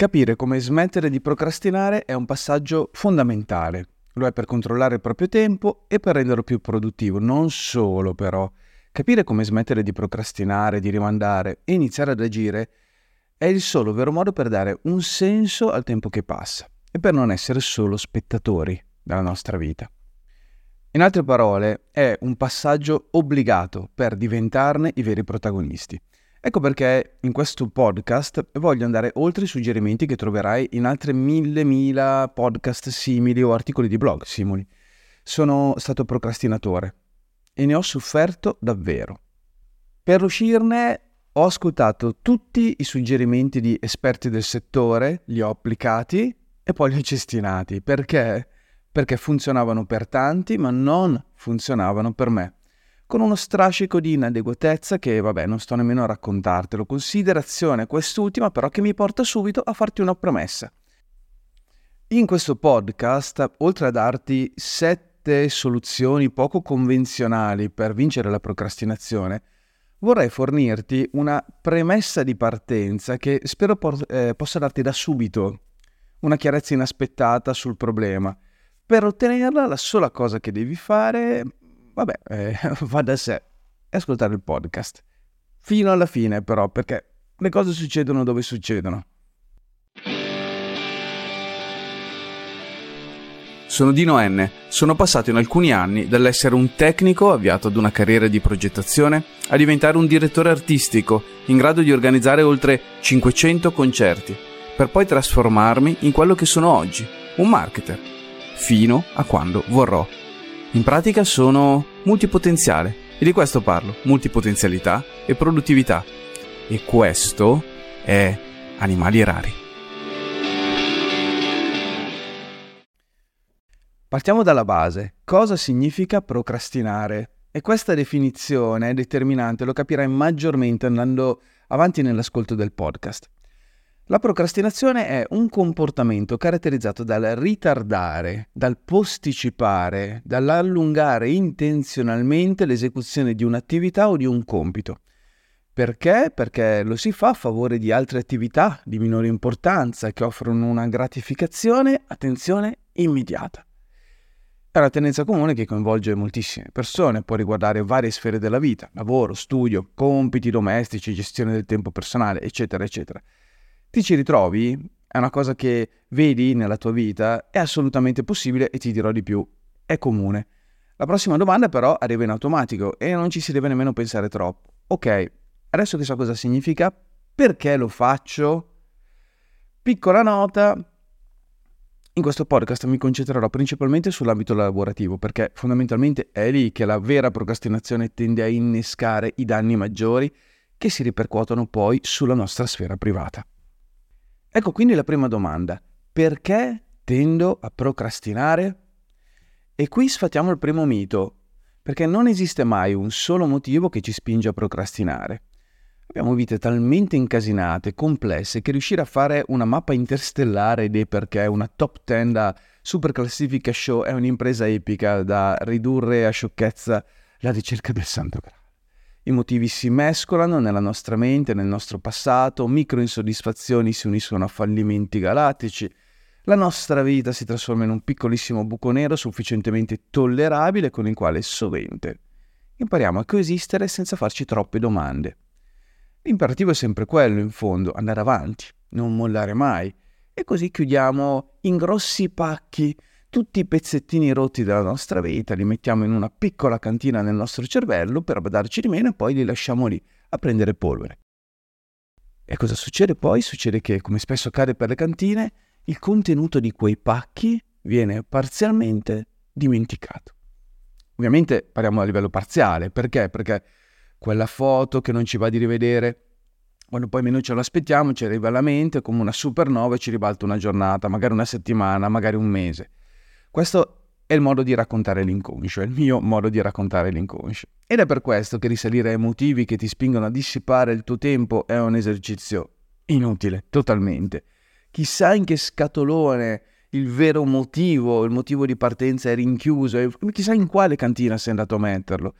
Capire come smettere di procrastinare è un passaggio fondamentale. Lo è per controllare il proprio tempo e per renderlo più produttivo. Non solo però. Capire come smettere di procrastinare, di rimandare e iniziare ad agire è il solo vero modo per dare un senso al tempo che passa e per non essere solo spettatori della nostra vita. In altre parole, è un passaggio obbligato per diventarne i veri protagonisti. Ecco perché in questo podcast voglio andare oltre i suggerimenti che troverai in altre mille mila podcast simili o articoli di blog simili. Sono stato procrastinatore e ne ho sofferto davvero. Per uscirne ho ascoltato tutti i suggerimenti di esperti del settore, li ho applicati e poi li ho cestinati. Perché? Perché funzionavano per tanti, ma non funzionavano per me con uno strascico di inadeguatezza che, vabbè, non sto nemmeno a raccontartelo. Considerazione quest'ultima però che mi porta subito a farti una promessa. In questo podcast, oltre a darti sette soluzioni poco convenzionali per vincere la procrastinazione, vorrei fornirti una premessa di partenza che spero por- eh, possa darti da subito una chiarezza inaspettata sul problema. Per ottenerla, la sola cosa che devi fare vabbè, eh, va da sé e ascoltare il podcast. Fino alla fine però, perché le cose succedono dove succedono. Sono Dino N. Sono passato in alcuni anni dall'essere un tecnico avviato ad una carriera di progettazione a diventare un direttore artistico in grado di organizzare oltre 500 concerti, per poi trasformarmi in quello che sono oggi, un marketer, fino a quando vorrò in pratica sono multipotenziale e di questo parlo, multipotenzialità e produttività. E questo è Animali Rari. Partiamo dalla base. Cosa significa procrastinare? E questa definizione è determinante, lo capirai maggiormente andando avanti nell'ascolto del podcast. La procrastinazione è un comportamento caratterizzato dal ritardare, dal posticipare, dall'allungare intenzionalmente l'esecuzione di un'attività o di un compito. Perché? Perché lo si fa a favore di altre attività di minore importanza che offrono una gratificazione, attenzione, immediata. È una tendenza comune che coinvolge moltissime persone, può riguardare varie sfere della vita, lavoro, studio, compiti domestici, gestione del tempo personale, eccetera, eccetera ti ci ritrovi, è una cosa che vedi nella tua vita, è assolutamente possibile e ti dirò di più, è comune. La prossima domanda però arriva in automatico e non ci si deve nemmeno pensare troppo. Ok, adesso che so cosa significa, perché lo faccio? Piccola nota, in questo podcast mi concentrerò principalmente sull'ambito lavorativo perché fondamentalmente è lì che la vera procrastinazione tende a innescare i danni maggiori che si ripercuotono poi sulla nostra sfera privata. Ecco quindi la prima domanda. Perché tendo a procrastinare? E qui sfatiamo il primo mito, perché non esiste mai un solo motivo che ci spinge a procrastinare. Abbiamo vite talmente incasinate, complesse, che riuscire a fare una mappa interstellare dei perché, una top 10 da super classifica show è un'impresa epica da ridurre a sciocchezza la ricerca del santo graal. I motivi si mescolano nella nostra mente, nel nostro passato, micro insoddisfazioni si uniscono a fallimenti galattici, la nostra vita si trasforma in un piccolissimo buco nero sufficientemente tollerabile con il quale sovente. Impariamo a coesistere senza farci troppe domande. L'imperativo è sempre quello, in fondo, andare avanti, non mollare mai, e così chiudiamo in grossi pacchi tutti i pezzettini rotti della nostra vita, li mettiamo in una piccola cantina nel nostro cervello per badarci di meno e poi li lasciamo lì a prendere polvere. E cosa succede poi? Succede che, come spesso accade per le cantine, il contenuto di quei pacchi viene parzialmente dimenticato. Ovviamente parliamo a livello parziale, perché? Perché quella foto che non ci va di rivedere, quando poi meno ce l'aspettiamo, ci arriva alla mente come una supernova e ci ribalta una giornata, magari una settimana, magari un mese. Questo è il modo di raccontare l'inconscio, è il mio modo di raccontare l'inconscio. Ed è per questo che risalire ai motivi che ti spingono a dissipare il tuo tempo è un esercizio inutile, totalmente. Chissà in che scatolone il vero motivo, il motivo di partenza è rinchiuso e chissà in quale cantina sei andato a metterlo.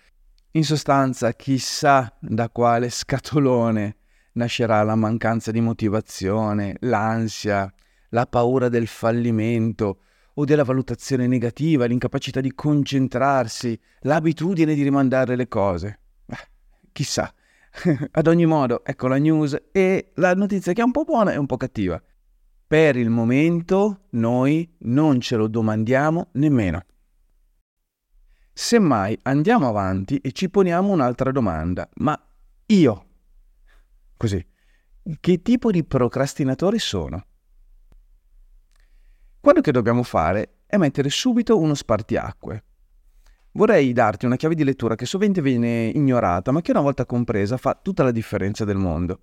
In sostanza, chissà da quale scatolone nascerà la mancanza di motivazione, l'ansia, la paura del fallimento o della valutazione negativa, l'incapacità di concentrarsi, l'abitudine di rimandare le cose. Beh, chissà. Ad ogni modo, ecco la news e la notizia che è un po' buona e un po' cattiva. Per il momento noi non ce lo domandiamo nemmeno. Semmai andiamo avanti e ci poniamo un'altra domanda. Ma io, così, che tipo di procrastinatore sono? Quello che dobbiamo fare è mettere subito uno spartiacque. Vorrei darti una chiave di lettura che sovente viene ignorata, ma che una volta compresa fa tutta la differenza del mondo.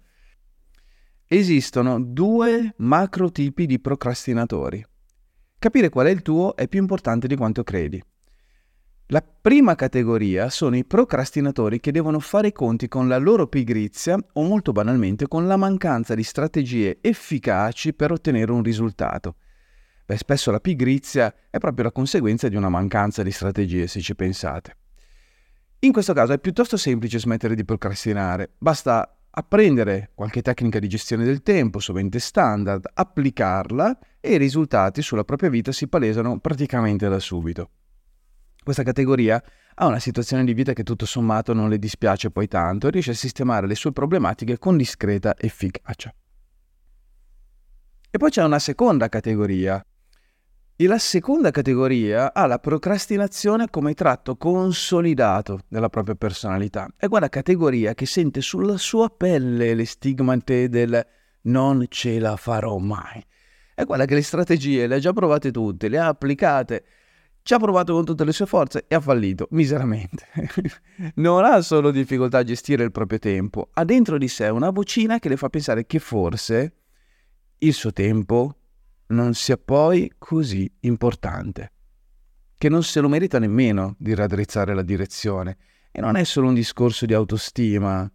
Esistono due macro tipi di procrastinatori. Capire qual è il tuo è più importante di quanto credi. La prima categoria sono i procrastinatori che devono fare i conti con la loro pigrizia o molto banalmente con la mancanza di strategie efficaci per ottenere un risultato. Beh, spesso la pigrizia è proprio la conseguenza di una mancanza di strategie, se ci pensate. In questo caso è piuttosto semplice smettere di procrastinare, basta apprendere qualche tecnica di gestione del tempo, sovente standard, applicarla e i risultati sulla propria vita si palesano praticamente da subito. Questa categoria ha una situazione di vita che tutto sommato non le dispiace poi tanto e riesce a sistemare le sue problematiche con discreta efficacia. E poi c'è una seconda categoria. E la seconda categoria ha la procrastinazione come tratto consolidato della propria personalità. È quella categoria che sente sulla sua pelle le stigmate del non ce la farò mai. È quella che le strategie le ha già provate tutte, le ha applicate ci ha provato con tutte le sue forze e ha fallito miseramente. non ha solo difficoltà a gestire il proprio tempo, ha dentro di sé una vocina che le fa pensare che forse il suo tempo non sia poi così importante, che non se lo merita nemmeno di raddrizzare la direzione. E non è solo un discorso di autostima,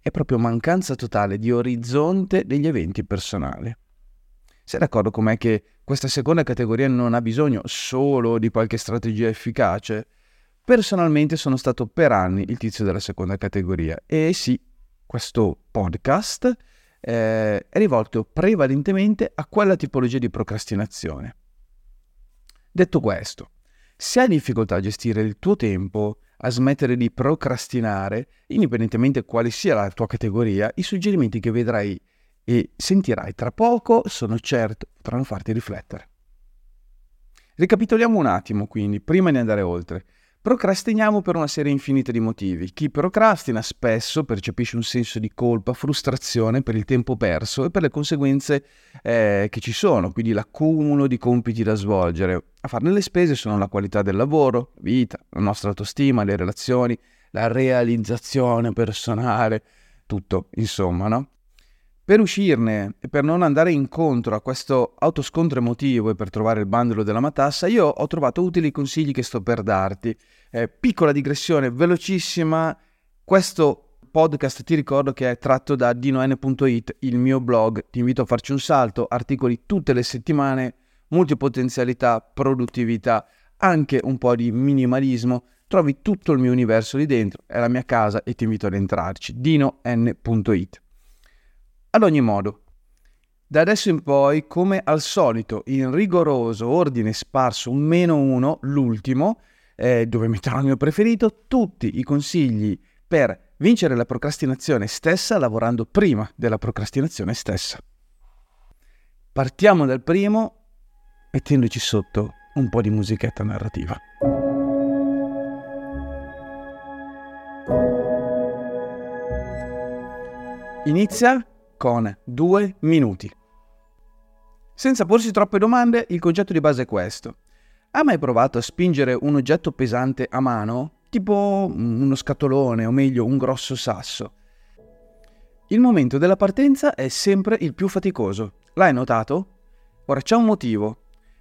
è proprio mancanza totale di orizzonte degli eventi personali. Sei d'accordo con me che questa seconda categoria non ha bisogno solo di qualche strategia efficace? Personalmente sono stato per anni il tizio della seconda categoria e sì, questo podcast eh, è rivolto prevalentemente a quella tipologia di procrastinazione. Detto questo, se hai difficoltà a gestire il tuo tempo, a smettere di procrastinare, indipendentemente quale sia la tua categoria, i suggerimenti che vedrai e sentirai tra poco, sono certo, potranno farti riflettere. Ricapitoliamo un attimo quindi, prima di andare oltre. Procrastiniamo per una serie infinita di motivi. Chi procrastina spesso percepisce un senso di colpa, frustrazione per il tempo perso e per le conseguenze eh, che ci sono, quindi l'accumulo di compiti da svolgere. A farne le spese sono la qualità del lavoro, la vita, la nostra autostima, le relazioni, la realizzazione personale, tutto, insomma, no? Per uscirne e per non andare incontro a questo autoscontro emotivo e per trovare il bandolo della matassa, io ho trovato utili i consigli che sto per darti. Eh, piccola digressione, velocissima. Questo podcast ti ricordo che è tratto da dinoN.it, il mio blog. Ti invito a farci un salto, articoli tutte le settimane, multipotenzialità, produttività, anche un po' di minimalismo. Trovi tutto il mio universo lì dentro, è la mia casa e ti invito ad entrarci. dinoN.it. Ad ogni modo, da adesso in poi, come al solito, in rigoroso ordine sparso, un meno uno, l'ultimo, eh, dove metterò il mio preferito, tutti i consigli per vincere la procrastinazione stessa lavorando prima della procrastinazione stessa. Partiamo dal primo mettendoci sotto un po' di musichetta narrativa. Inizia con due minuti. Senza porsi troppe domande, il concetto di base è questo. Ha mai provato a spingere un oggetto pesante a mano, tipo uno scatolone o meglio un grosso sasso? Il momento della partenza è sempre il più faticoso. L'hai notato? Ora c'è un motivo.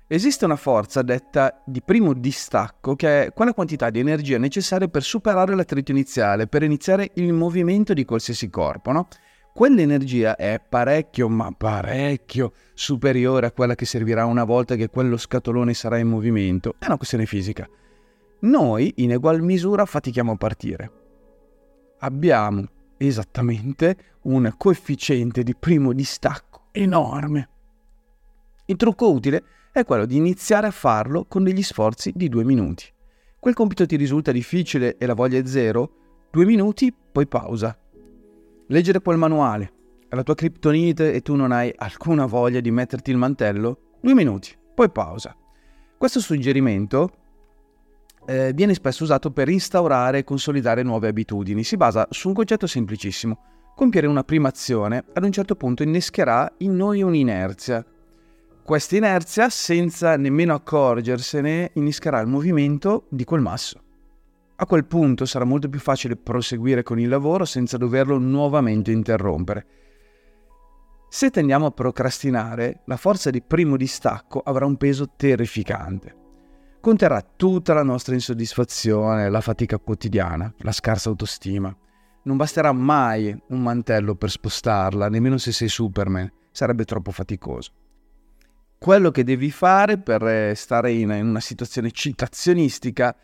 Esiste una forza detta di primo distacco che è quella quantità di energia necessaria per superare l'attrito iniziale, per iniziare il movimento di qualsiasi corpo, no? Quell'energia è parecchio, ma parecchio superiore a quella che servirà una volta che quello scatolone sarà in movimento. È una questione fisica. Noi, in egual misura, fatichiamo a partire. Abbiamo esattamente un coefficiente di primo distacco enorme. Il trucco utile è quello di iniziare a farlo con degli sforzi di due minuti. Quel compito ti risulta difficile e la voglia è zero? Due minuti, poi pausa. Leggere poi il manuale. La tua criptonite e tu non hai alcuna voglia di metterti il mantello? Due minuti, poi pausa. Questo suggerimento eh, viene spesso usato per instaurare e consolidare nuove abitudini. Si basa su un concetto semplicissimo. Compiere una prima azione ad un certo punto innescherà in noi un'inerzia. Questa inerzia, senza nemmeno accorgersene, innescherà il movimento di quel masso. A quel punto sarà molto più facile proseguire con il lavoro senza doverlo nuovamente interrompere. Se tendiamo a procrastinare, la forza di primo distacco avrà un peso terrificante conterrà tutta la nostra insoddisfazione, la fatica quotidiana, la scarsa autostima. Non basterà mai un mantello per spostarla, nemmeno se sei Superman, sarebbe troppo faticoso. Quello che devi fare per stare in, una situazione citazionistica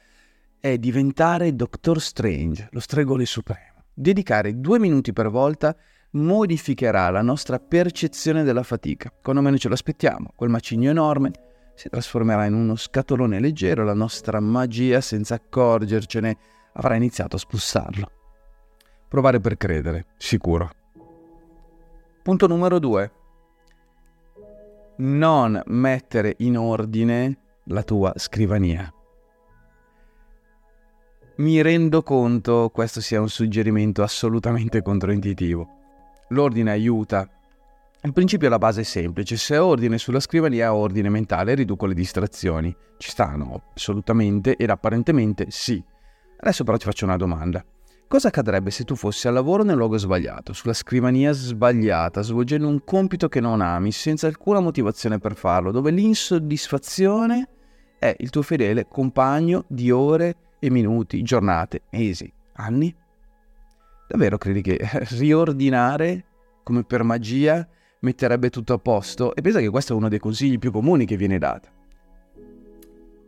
è diventare Doctor Strange, lo stregone supremo. Dedicare due minuti per volta modificherà la nostra percezione della fatica. Quando meno ce lo aspettiamo, quel macigno enorme si trasformerà in uno scatolone leggero, la nostra magia, senza accorgercene, avrà iniziato a spussarlo. Provare per credere, sicuro. Punto numero 2. Non mettere in ordine la tua scrivania. Mi rendo conto questo sia un suggerimento assolutamente controintuitivo. L'ordine aiuta il principio alla base è semplice, se ho ordine sulla scrivania ho ordine mentale, riduco le distrazioni. Ci stanno? Assolutamente ed apparentemente sì. Adesso però ti faccio una domanda. Cosa accadrebbe se tu fossi al lavoro nel luogo sbagliato, sulla scrivania sbagliata, svolgendo un compito che non ami, senza alcuna motivazione per farlo, dove l'insoddisfazione è il tuo fedele compagno di ore e minuti, giornate, mesi, anni? Davvero credi che riordinare, come per magia, metterebbe tutto a posto e pensa che questo è uno dei consigli più comuni che viene dato.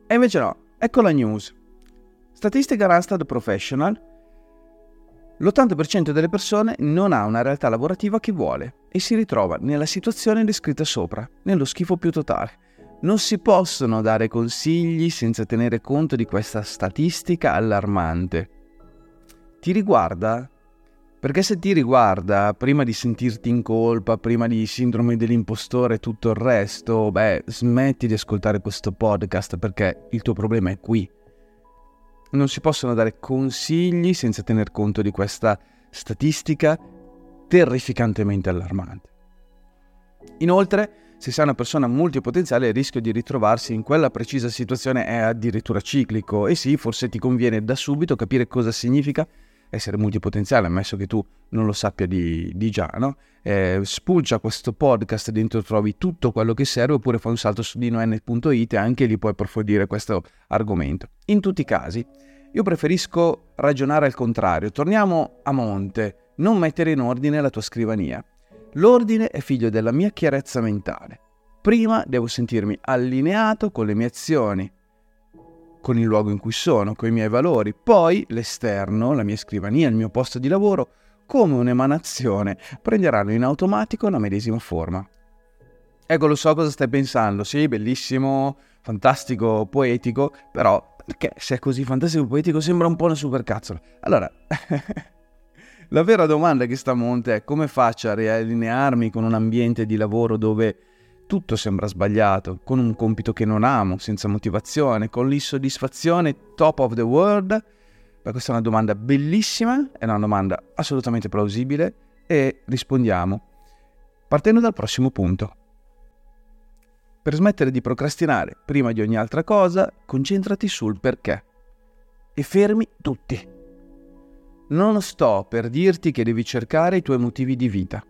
E invece no, ecco la news. Statistica Randstad Professional. L'80% delle persone non ha una realtà lavorativa che vuole e si ritrova nella situazione descritta sopra, nello schifo più totale. Non si possono dare consigli senza tenere conto di questa statistica allarmante. Ti riguarda? Perché se ti riguarda, prima di sentirti in colpa, prima di sindrome dell'impostore e tutto il resto, beh, smetti di ascoltare questo podcast perché il tuo problema è qui. Non si possono dare consigli senza tener conto di questa statistica terrificantemente allarmante. Inoltre, se sei una persona multipotenziale, il rischio di ritrovarsi in quella precisa situazione è addirittura ciclico e sì, forse ti conviene da subito capire cosa significa essere multipotenziale, ammesso che tu non lo sappia di, di già, no? Eh, spulcia questo podcast, dentro trovi tutto quello che serve, oppure fai un salto su dinoN.it e anche lì puoi approfondire questo argomento. In tutti i casi, io preferisco ragionare al contrario. Torniamo a monte, non mettere in ordine la tua scrivania. L'ordine è figlio della mia chiarezza mentale. Prima devo sentirmi allineato con le mie azioni, con il luogo in cui sono, con i miei valori, poi l'esterno, la mia scrivania, il mio posto di lavoro, come un'emanazione, prenderanno in automatico la medesima forma. Ecco, lo so cosa stai pensando, sì, bellissimo, fantastico, poetico, però perché se è così fantastico e poetico sembra un po' una supercazzola. Allora, la vera domanda che sta a monte è come faccio a riallinearmi con un ambiente di lavoro dove tutto sembra sbagliato, con un compito che non amo, senza motivazione, con l'insoddisfazione top of the world? Beh, questa è una domanda bellissima, è una domanda assolutamente plausibile e rispondiamo partendo dal prossimo punto. Per smettere di procrastinare prima di ogni altra cosa, concentrati sul perché e fermi tutti. Non sto per dirti che devi cercare i tuoi motivi di vita.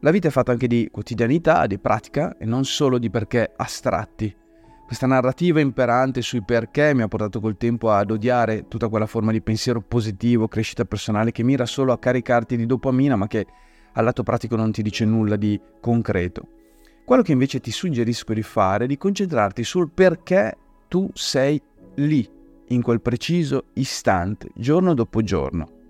La vita è fatta anche di quotidianità, di pratica e non solo di perché astratti. Questa narrativa imperante sui perché mi ha portato col tempo ad odiare tutta quella forma di pensiero positivo, crescita personale che mira solo a caricarti di dopamina ma che al lato pratico non ti dice nulla di concreto. Quello che invece ti suggerisco di fare è di concentrarti sul perché tu sei lì, in quel preciso istante, giorno dopo giorno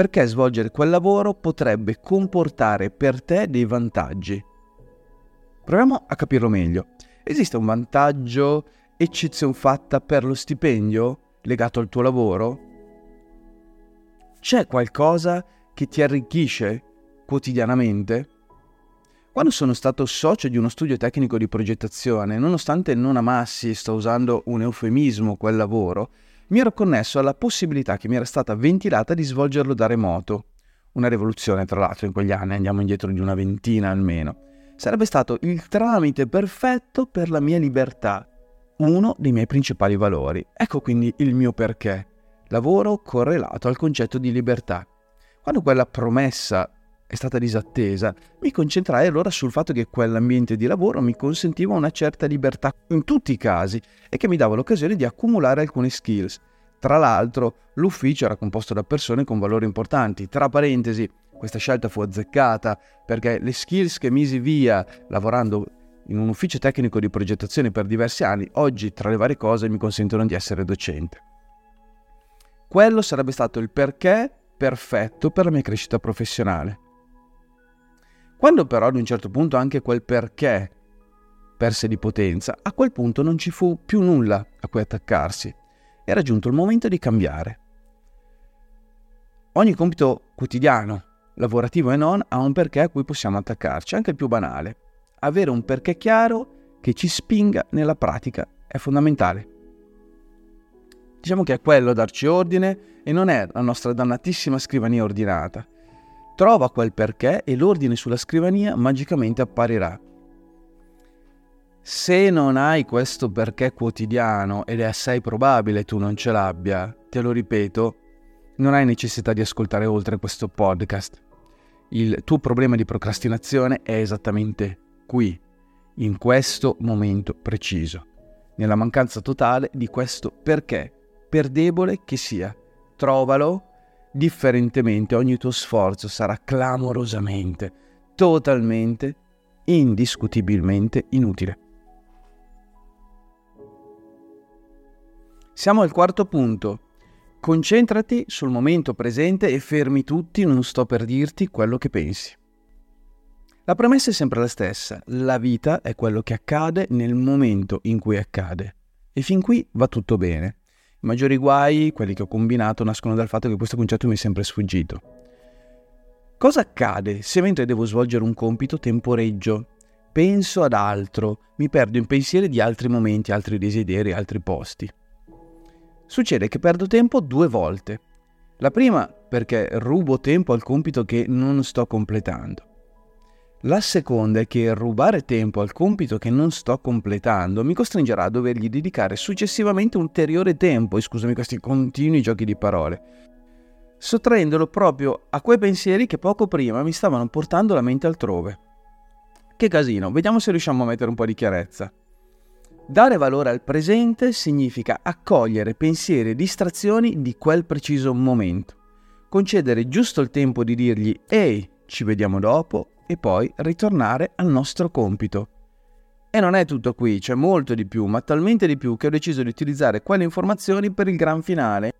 perché svolgere quel lavoro potrebbe comportare per te dei vantaggi. Proviamo a capirlo meglio. Esiste un vantaggio, eccezione fatta per lo stipendio legato al tuo lavoro? C'è qualcosa che ti arricchisce quotidianamente? Quando sono stato socio di uno studio tecnico di progettazione, nonostante non amassi, sto usando un eufemismo, quel lavoro, mi ero connesso alla possibilità che mi era stata ventilata di svolgerlo da remoto. Una rivoluzione, tra l'altro, in quegli anni, andiamo indietro di una ventina almeno. Sarebbe stato il tramite perfetto per la mia libertà, uno dei miei principali valori. Ecco quindi il mio perché. Lavoro correlato al concetto di libertà. Quando quella promessa è stata disattesa, mi concentrai allora sul fatto che quell'ambiente di lavoro mi consentiva una certa libertà in tutti i casi e che mi dava l'occasione di accumulare alcune skills. Tra l'altro, l'ufficio era composto da persone con valori importanti. Tra parentesi, questa scelta fu azzeccata perché le skills che misi via lavorando in un ufficio tecnico di progettazione per diversi anni, oggi tra le varie cose mi consentono di essere docente. Quello sarebbe stato il perché perfetto per la mia crescita professionale. Quando però ad un certo punto anche quel perché perse di potenza, a quel punto non ci fu più nulla a cui attaccarsi. Era giunto il momento di cambiare. Ogni compito quotidiano, lavorativo e non, ha un perché a cui possiamo attaccarci, anche il più banale. Avere un perché chiaro che ci spinga nella pratica è fondamentale. Diciamo che è quello darci ordine e non è la nostra dannatissima scrivania ordinata. Trova quel perché e l'ordine sulla scrivania magicamente apparirà. Se non hai questo perché quotidiano, ed è assai probabile tu non ce l'abbia, te lo ripeto, non hai necessità di ascoltare oltre questo podcast. Il tuo problema di procrastinazione è esattamente qui, in questo momento preciso, nella mancanza totale di questo perché, per debole che sia. Trovalo differentemente ogni tuo sforzo sarà clamorosamente, totalmente, indiscutibilmente inutile. Siamo al quarto punto. Concentrati sul momento presente e fermi tutti, non sto per dirti quello che pensi. La premessa è sempre la stessa, la vita è quello che accade nel momento in cui accade. E fin qui va tutto bene. I maggiori guai, quelli che ho combinato, nascono dal fatto che questo concetto mi è sempre sfuggito. Cosa accade se mentre devo svolgere un compito temporeggio? Penso ad altro, mi perdo in pensieri di altri momenti, altri desideri, altri posti. Succede che perdo tempo due volte. La prima perché rubo tempo al compito che non sto completando. La seconda è che rubare tempo al compito che non sto completando mi costringerà a dovergli dedicare successivamente ulteriore tempo, e scusami questi continui giochi di parole, sottraendolo proprio a quei pensieri che poco prima mi stavano portando la mente altrove. Che casino, vediamo se riusciamo a mettere un po' di chiarezza. Dare valore al presente significa accogliere pensieri e distrazioni di quel preciso momento, concedere giusto il tempo di dirgli ehi, ci vediamo dopo e poi ritornare al nostro compito. E non è tutto qui, c'è molto di più, ma talmente di più che ho deciso di utilizzare quelle informazioni per il gran finale.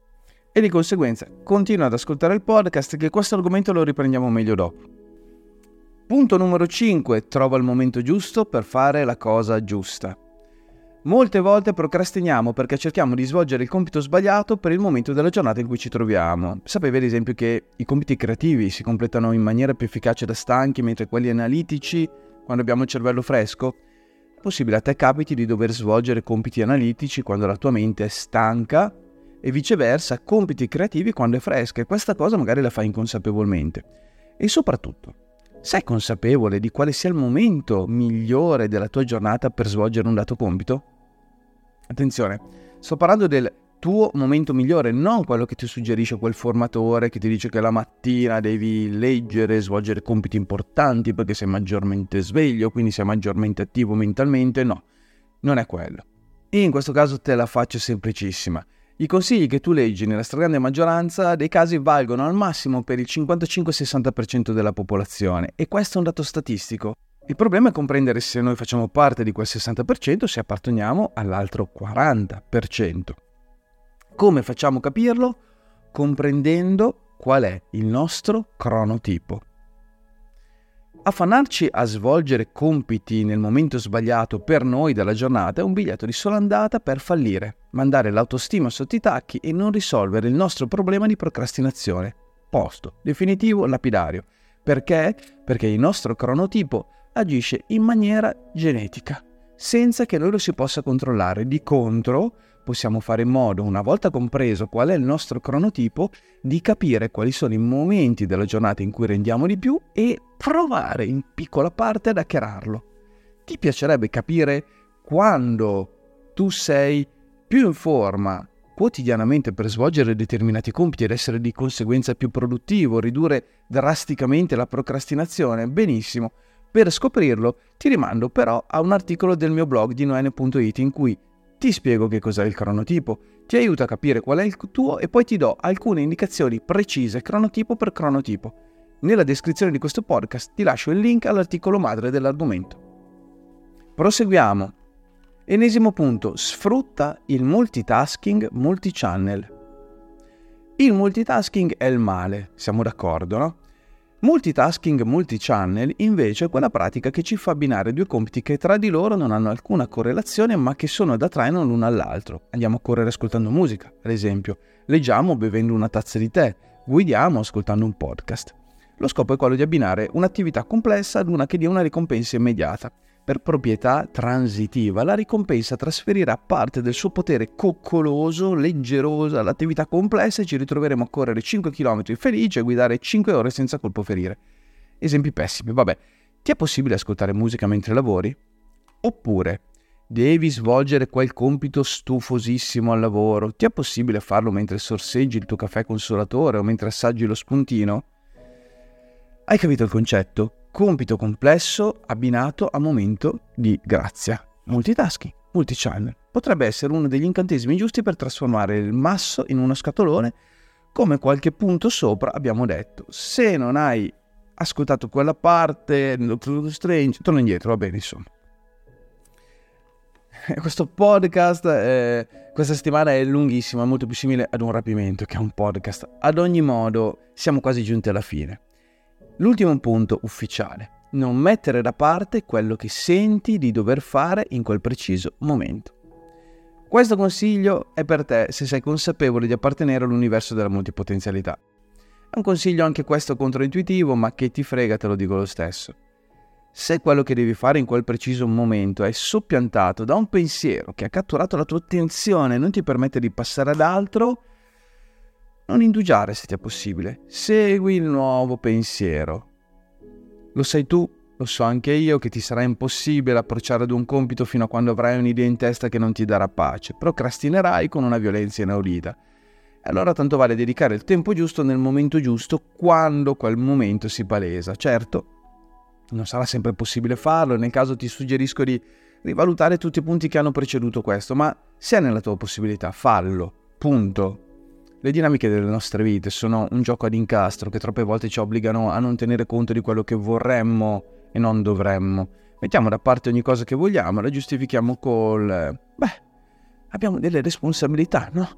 E di conseguenza continua ad ascoltare il podcast che questo argomento lo riprendiamo meglio dopo. Punto numero 5. Trova il momento giusto per fare la cosa giusta. Molte volte procrastiniamo perché cerchiamo di svolgere il compito sbagliato per il momento della giornata in cui ci troviamo. Sapevi ad esempio che i compiti creativi si completano in maniera più efficace da stanchi, mentre quelli analitici quando abbiamo il cervello fresco? È possibile a te capiti di dover svolgere compiti analitici quando la tua mente è stanca e viceversa compiti creativi quando è fresca e questa cosa magari la fai inconsapevolmente. E soprattutto, sei consapevole di quale sia il momento migliore della tua giornata per svolgere un dato compito? Attenzione, sto parlando del tuo momento migliore, non quello che ti suggerisce quel formatore che ti dice che la mattina devi leggere, svolgere compiti importanti perché sei maggiormente sveglio, quindi sei maggiormente attivo mentalmente. No, non è quello. E in questo caso te la faccio semplicissima. I consigli che tu leggi nella stragrande maggioranza dei casi valgono al massimo per il 55-60% della popolazione e questo è un dato statistico. Il problema è comprendere se noi facciamo parte di quel 60% o se apparteniamo all'altro 40%. Come facciamo a capirlo? Comprendendo qual è il nostro cronotipo. Affannarci a svolgere compiti nel momento sbagliato per noi della giornata è un biglietto di sola andata per fallire, mandare l'autostima sotto i tacchi e non risolvere il nostro problema di procrastinazione. Posto, definitivo, lapidario. Perché? Perché il nostro cronotipo agisce in maniera genetica, senza che noi lo si possa controllare. Di contro, possiamo fare in modo, una volta compreso qual è il nostro cronotipo, di capire quali sono i momenti della giornata in cui rendiamo di più e provare in piccola parte ad hackerarlo. Ti piacerebbe capire quando tu sei più in forma quotidianamente per svolgere determinati compiti ed essere di conseguenza più produttivo, ridurre drasticamente la procrastinazione? Benissimo. Per scoprirlo ti rimando però a un articolo del mio blog di noene.it in cui ti spiego che cos'è il cronotipo, ti aiuto a capire qual è il tuo e poi ti do alcune indicazioni precise cronotipo per cronotipo. Nella descrizione di questo podcast ti lascio il link all'articolo madre dell'argomento. Proseguiamo. Enesimo punto, sfrutta il multitasking multichannel. Il multitasking è il male, siamo d'accordo, no? Multitasking multichannel invece è quella pratica che ci fa abbinare due compiti che tra di loro non hanno alcuna correlazione ma che sono da traino l'uno all'altro. Andiamo a correre ascoltando musica, ad esempio, leggiamo bevendo una tazza di tè, guidiamo ascoltando un podcast. Lo scopo è quello di abbinare un'attività complessa ad una che dia una ricompensa immediata. Per proprietà transitiva, la ricompensa trasferirà parte del suo potere coccoloso, leggeroso all'attività complessa e ci ritroveremo a correre 5 km felici e guidare 5 ore senza colpo ferire. Esempi pessimi, vabbè. Ti è possibile ascoltare musica mentre lavori? Oppure devi svolgere quel compito stufosissimo al lavoro? Ti è possibile farlo mentre sorseggi il tuo caffè consolatore o mentre assaggi lo spuntino? Hai capito il concetto? compito complesso abbinato a momento di grazia. Multitasking, multichannel. Potrebbe essere uno degli incantesimi giusti per trasformare il masso in uno scatolone, come qualche punto sopra abbiamo detto. Se non hai ascoltato quella parte, Doctor Strange, torna indietro, va bene, insomma. Questo podcast eh, questa settimana è lunghissimo, è molto più simile ad un rapimento che a un podcast. Ad ogni modo, siamo quasi giunti alla fine. L'ultimo punto ufficiale. Non mettere da parte quello che senti di dover fare in quel preciso momento. Questo consiglio è per te se sei consapevole di appartenere all'universo della multipotenzialità. È un consiglio anche questo controintuitivo, ma che ti frega, te lo dico lo stesso. Se quello che devi fare in quel preciso momento è soppiantato da un pensiero che ha catturato la tua attenzione e non ti permette di passare ad altro, non indugiare se ti è possibile. Segui il nuovo pensiero. Lo sai tu, lo so anche io, che ti sarà impossibile approcciare ad un compito fino a quando avrai un'idea in testa che non ti darà pace. Procrastinerai con una violenza inaudita. E allora tanto vale dedicare il tempo giusto nel momento giusto, quando quel momento si palesa. Certo, non sarà sempre possibile farlo, nel caso ti suggerisco di rivalutare tutti i punti che hanno preceduto questo, ma se è nella tua possibilità, fallo. Punto. Le dinamiche delle nostre vite sono un gioco ad incastro che troppe volte ci obbligano a non tenere conto di quello che vorremmo e non dovremmo. Mettiamo da parte ogni cosa che vogliamo e la giustifichiamo col... beh, abbiamo delle responsabilità, no?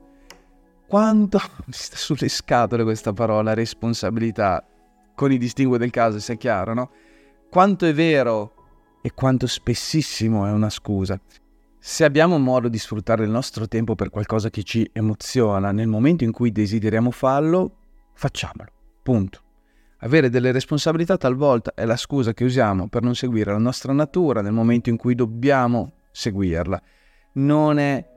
Quanto mi sta sulle scatole questa parola responsabilità, con i distinguo del caso, sia chiaro, no? Quanto è vero e quanto spessissimo è una scusa. Se abbiamo modo di sfruttare il nostro tempo per qualcosa che ci emoziona nel momento in cui desideriamo farlo, facciamolo. Punto. Avere delle responsabilità talvolta è la scusa che usiamo per non seguire la nostra natura nel momento in cui dobbiamo seguirla. Non è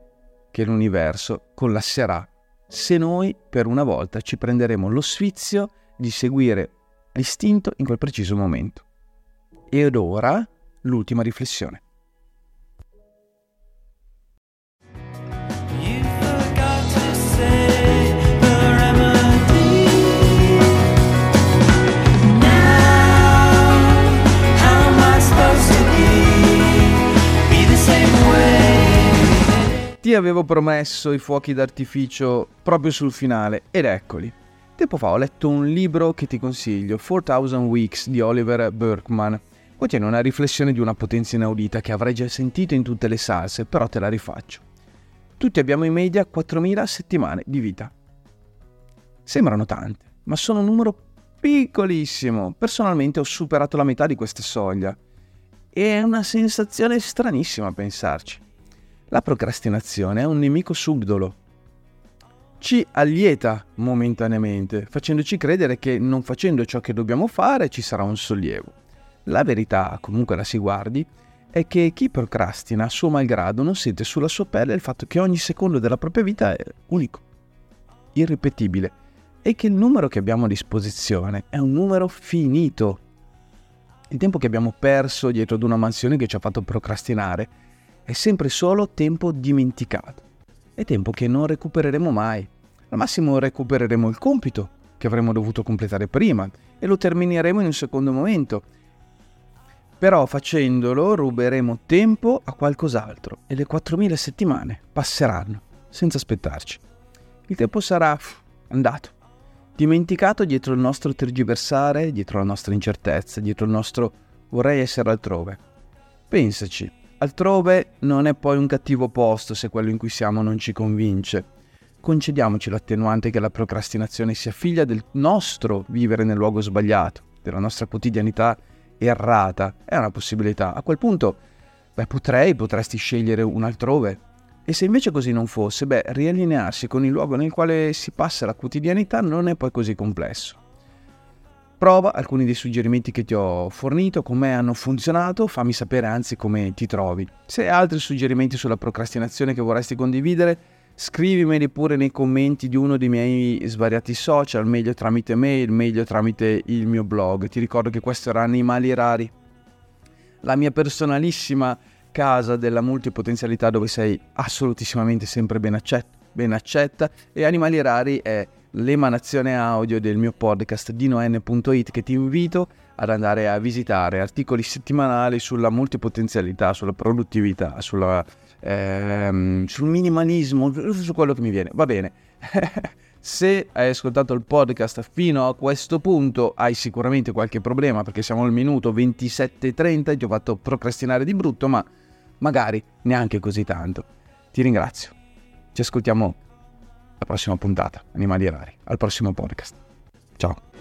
che l'universo collasserà se noi per una volta ci prenderemo lo sfizio di seguire l'istinto in quel preciso momento. Ed ora l'ultima riflessione. Ti avevo promesso i fuochi d'artificio proprio sul finale ed eccoli. Tempo fa ho letto un libro che ti consiglio, 4000 Weeks di Oliver Berkman. Contiene una riflessione di una potenza inaudita che avrai già sentito in tutte le salse, però te la rifaccio. Tutti abbiamo in media 4000 settimane di vita. Sembrano tante, ma sono un numero piccolissimo. Personalmente ho superato la metà di questa soglia. E è una sensazione stranissima pensarci. La procrastinazione è un nemico subdolo. Ci allieta momentaneamente, facendoci credere che non facendo ciò che dobbiamo fare ci sarà un sollievo. La verità, comunque la si guardi, è che chi procrastina a suo malgrado non sente sulla sua pelle il fatto che ogni secondo della propria vita è unico, irripetibile e che il numero che abbiamo a disposizione è un numero finito. Il tempo che abbiamo perso dietro ad una mansione che ci ha fatto procrastinare è sempre solo tempo dimenticato. È tempo che non recupereremo mai. Al massimo recupereremo il compito che avremmo dovuto completare prima e lo termineremo in un secondo momento. Però facendolo ruberemo tempo a qualcos'altro e le 4.000 settimane passeranno senza aspettarci. Il tempo sarà andato dimenticato dietro il nostro tergiversare, dietro la nostra incertezza, dietro il nostro vorrei essere altrove. Pensaci, altrove non è poi un cattivo posto se quello in cui siamo non ci convince. Concediamoci l'attenuante che la procrastinazione sia figlia del nostro vivere nel luogo sbagliato, della nostra quotidianità errata. È una possibilità. A quel punto, beh, potrei, potresti scegliere un altrove, e se invece così non fosse, beh, riallinearsi con il luogo nel quale si passa la quotidianità non è poi così complesso. Prova alcuni dei suggerimenti che ti ho fornito, come hanno funzionato, fammi sapere anzi come ti trovi. Se hai altri suggerimenti sulla procrastinazione che vorresti condividere, scrivimeli pure nei commenti di uno dei miei svariati social, meglio tramite mail, meglio tramite il mio blog. Ti ricordo che questo era Animali Rari. La mia personalissima casa della multipotenzialità dove sei assolutissimamente sempre ben, accett- ben accetta e Animali Rari è l'emanazione audio del mio podcast dinoN.it che ti invito ad andare a visitare articoli settimanali sulla multipotenzialità, sulla produttività, sulla, ehm, sul minimalismo, su quello che mi viene. Va bene. Se hai ascoltato il podcast fino a questo punto hai sicuramente qualche problema perché siamo al minuto 27.30 e ti ho fatto procrastinare di brutto, ma magari neanche così tanto. Ti ringrazio. Ci ascoltiamo alla prossima puntata, Animali Rari, al prossimo podcast. Ciao.